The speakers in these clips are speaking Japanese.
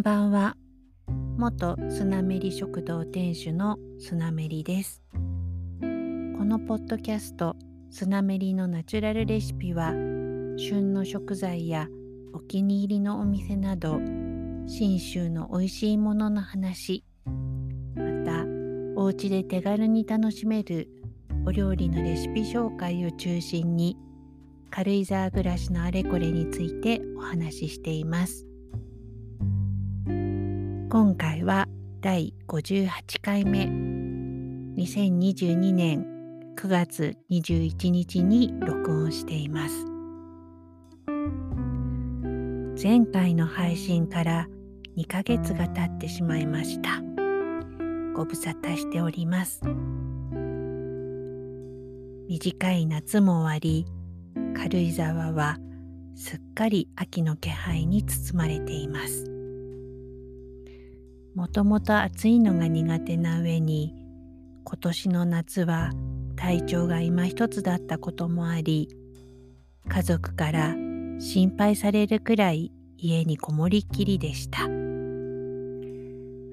んばんは。元スナメリ食堂店主のスナメリです。このポッドキャストスナメリのナチュラルレシピは旬の食材やお気に入りのお店など信州の美味しいものの話またお家で手軽に楽しめるお料理のレシピ紹介を中心に軽井沢暮らしのあれこれについてお話ししています。今回は第58回目。2022年9月21日に録音しています。前回の配信から2ヶ月が経ってしまいました。ご無沙汰しております。短い夏も終わり軽井沢はすっかり秋の気配に包まれています。もともと暑いのが苦手な上に今年の夏は体調が今一つだったこともあり家族から心配されるくらい家にこもりっきりでした。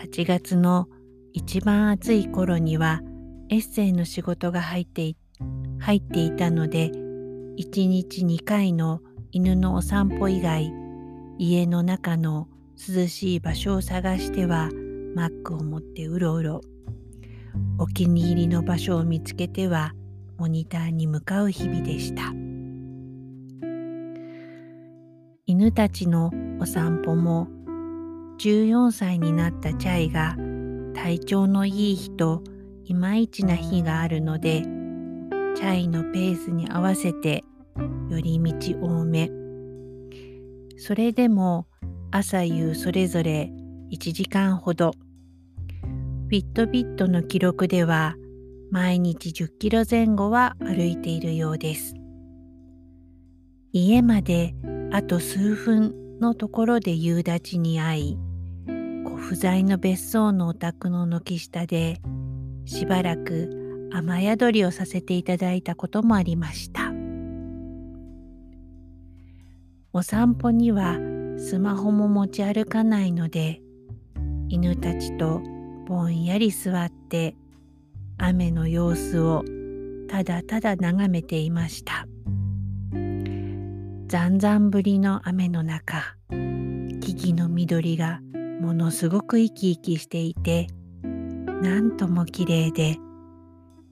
8月の一番暑い頃にはエッセイの仕事が入って入っていたので1日2回の犬のお散歩以外家の中の涼しい場所を探してはマックを持ってうろうろ。お気に入りの場所を見つけてはモニターに向かう日々でした。犬たちのお散歩も14歳になったチャイが体調のいい日といまいちな日があるのでチャイのペースに合わせて寄り道多め。それでも朝夕それぞれ1時間ほど。フィットビットの記録では毎日10キロ前後は歩いているようです。家まであと数分のところで夕立ちに会い、ご不在の別荘のお宅の軒下でしばらく雨宿りをさせていただいたこともありました。お散歩にはスマホも持ち歩かないので犬たちとぼんやり座って雨の様子をただただ眺めていましたざんざんぶりの雨の中木々の緑がものすごく生き生きしていてなんとも綺麗で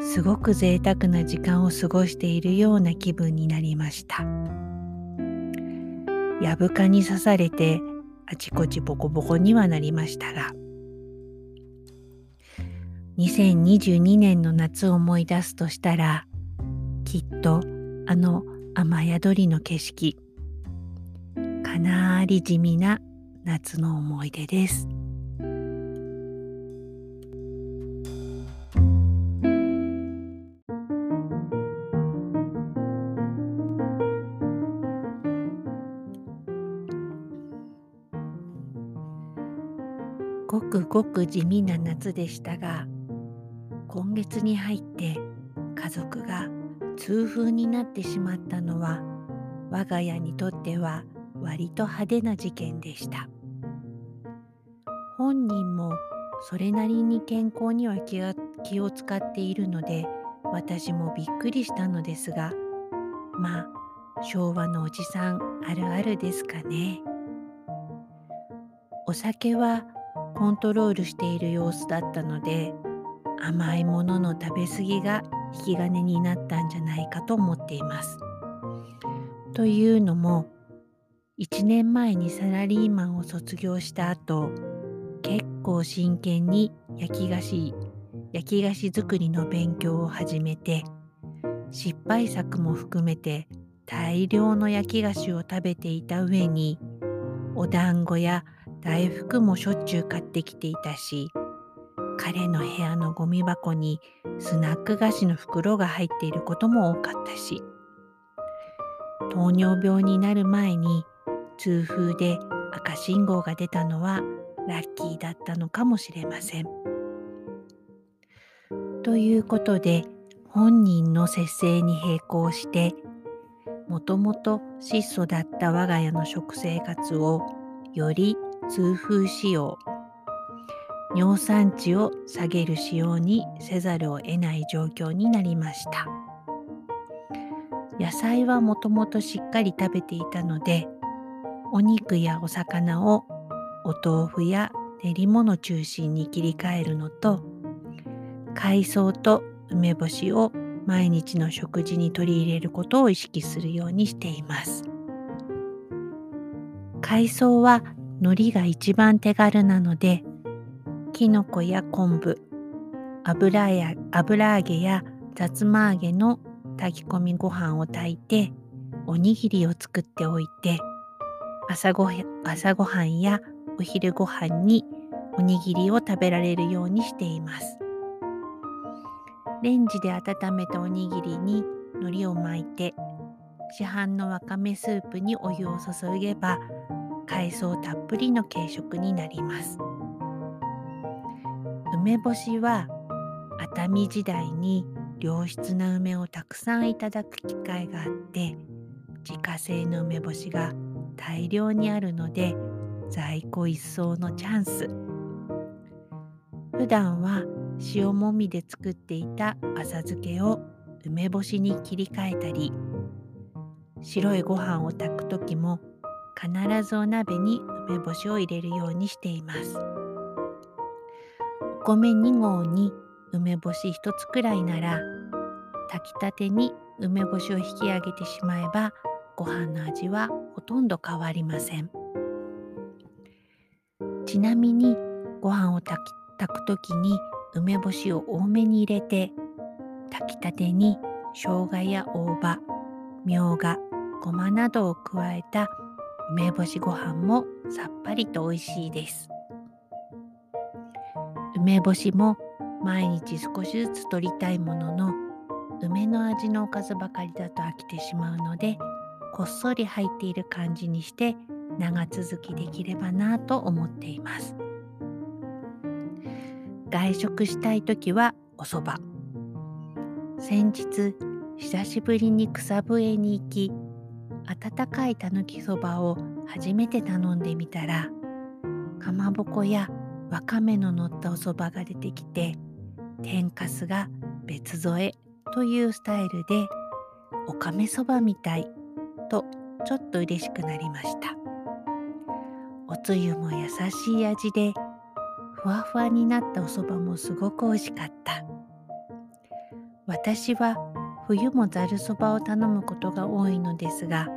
すごく贅沢な時間を過ごしているような気分になりました。やぶかに刺されてあちこちボコボコにはなりましたが2022年の夏を思い出すとしたらきっとあの雨宿りの景色かなり地味な夏の思い出です。ごく地味な夏でしたが今月に入って家族が痛風になってしまったのは我が家にとっては割と派手な事件でした。本人もそれなりに健康には気が気を使っているので私もびっくりしたのですがまあ昭和のおじさんあるあるですかね。お酒はコントロールしている様子だったので甘いものの食べ過ぎが引き金になったんじゃないかと思っています。というのも1年前にサラリーマンを卒業した後結構真剣に焼き菓子焼き菓子作りの勉強を始めて失敗作も含めて大量の焼き菓子を食べていた上にお団子や大福もしょっちゅう買ってきていたし彼の部屋のゴミ箱にスナック菓子の袋が入っていることも多かったし糖尿病になる前に痛風で赤信号が出たのはラッキーだったのかもしれません。ということで本人の節制に並行してもともと質素だった我が家の食生活をより痛風使用尿酸値を下げる仕様にせざるを得ない状況になりました。野菜はもともとしっかり食べていたのでお肉やお魚をお豆腐や練り物中心に切り替えるのと海藻と梅干しを毎日の食事に取り入れることを意識するようにしています。海藻は海苔が一番手軽なのできのこや昆布油や油揚げやさつま揚げの炊き込みご飯を炊いておにぎりを作っておいて朝ご朝ごはんやお昼ご飯におにぎりを食べられるようにしています。レンジで温めたおにぎりに海苔を巻いて市販のわかめスープにお湯を注げば海藻たっぷりの軽食になります。梅干しは熱海時代に良質な梅をたくさんいただく機会があって自家製の梅干しが大量にあるので在庫一掃のチャンス普段は塩もみで作っていた浅漬けを梅干しに切り替えたり白いご飯を炊く時も必ずお鍋に梅干しを入れるようにしています。お米2合に梅干し1つくらいなら炊きたてに梅干しを引き上げてしまえばご飯の味はほとんど変わりません。ちなみにご飯を炊く時に梅干しを多めに入れて炊きたてに生姜や大葉みょうがごまなどを加えた梅干しご飯もさっぱりと美味しいです。梅干しも毎日少しずつ取りたいものの梅の味のおかずばかりだと飽きてしまうのでこっそり入っている感じにして長続きできればなと思っています。外食したい時はお蕎麦。先日久しぶりに草笛に行き温かいたぬきそばを初めて頼んでみたらかまぼこやわかめの乗ったお蕎麦が出てきて天かすが別添えというスタイルでおかめそばみたいとちょっと嬉しくなりました。おつゆも優しい味でふわふわになったおそばもすごく美味しかった。私は冬もざるそばを頼むことが多いのですが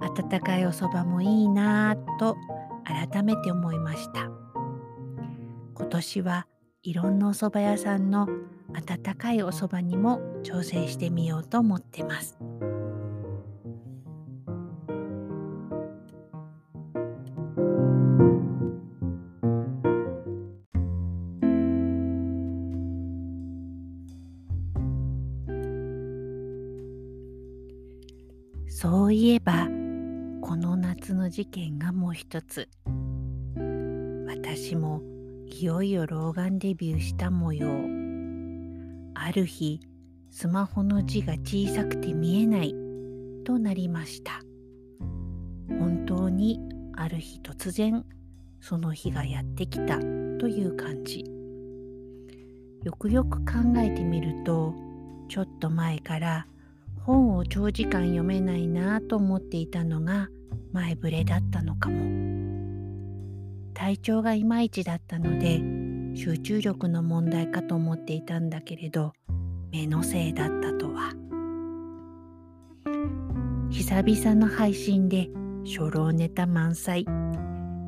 温かいおそばもいいなぁと改めて思いました今年はいろんなお蕎麦屋さんの温かいお蕎麦にも挑戦してみようと思ってます。そういえばこの夏の事件がもう一つ。私もいよいよ老眼デビューした模様。ある日スマホの字が小さくて見えない。となりました。本当にある日突然その日がやってきた。という感じ。よくよく考えてみるとちょっと前から本を長時間読めないなと思っていたのが前触れだったのかも。体調がいまいちだったので集中力の問題かと思っていたんだけれど目のせいだったとは。久々の配信で初老ネタ満載。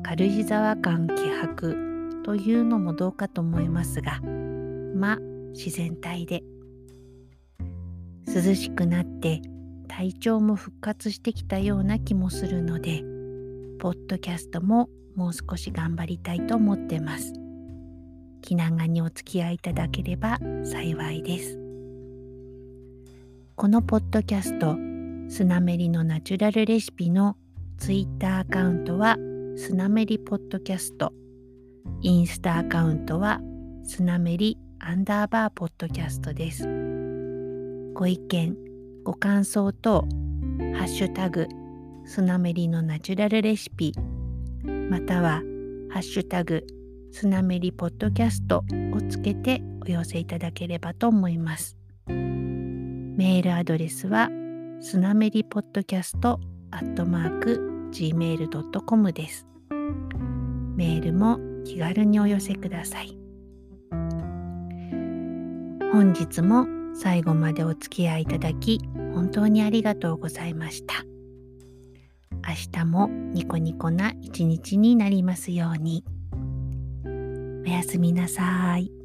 軽井沢感希薄というのもどうかと思いますがまあ自然体で。涼しくなって体調も復活してきたような気もするのでポッドキャストももう少し頑張りたいと思ってます。気長にお付き合いいただければ幸いです。このポッドキャストスナメリのナチュラルレシピのツイッターアカウントはスナメリポッドキャスト。インスタアカウントはスナメリアンダーバーポッドキャストです。ご意見、ご感想等、ハッシュタグ、スナメリのナチュラルレシピ、またはハッシュタグスナメリポッドキャストをつけてお寄せいただければと思います。メールアドレスはスナメリポッドキャストアットマーク gmail.com です。メールも気軽にお寄せください。本日も最後までお付き合いいただき本当にありがとうございました。明日もニコニコな一日になりますように。おやすみなさい。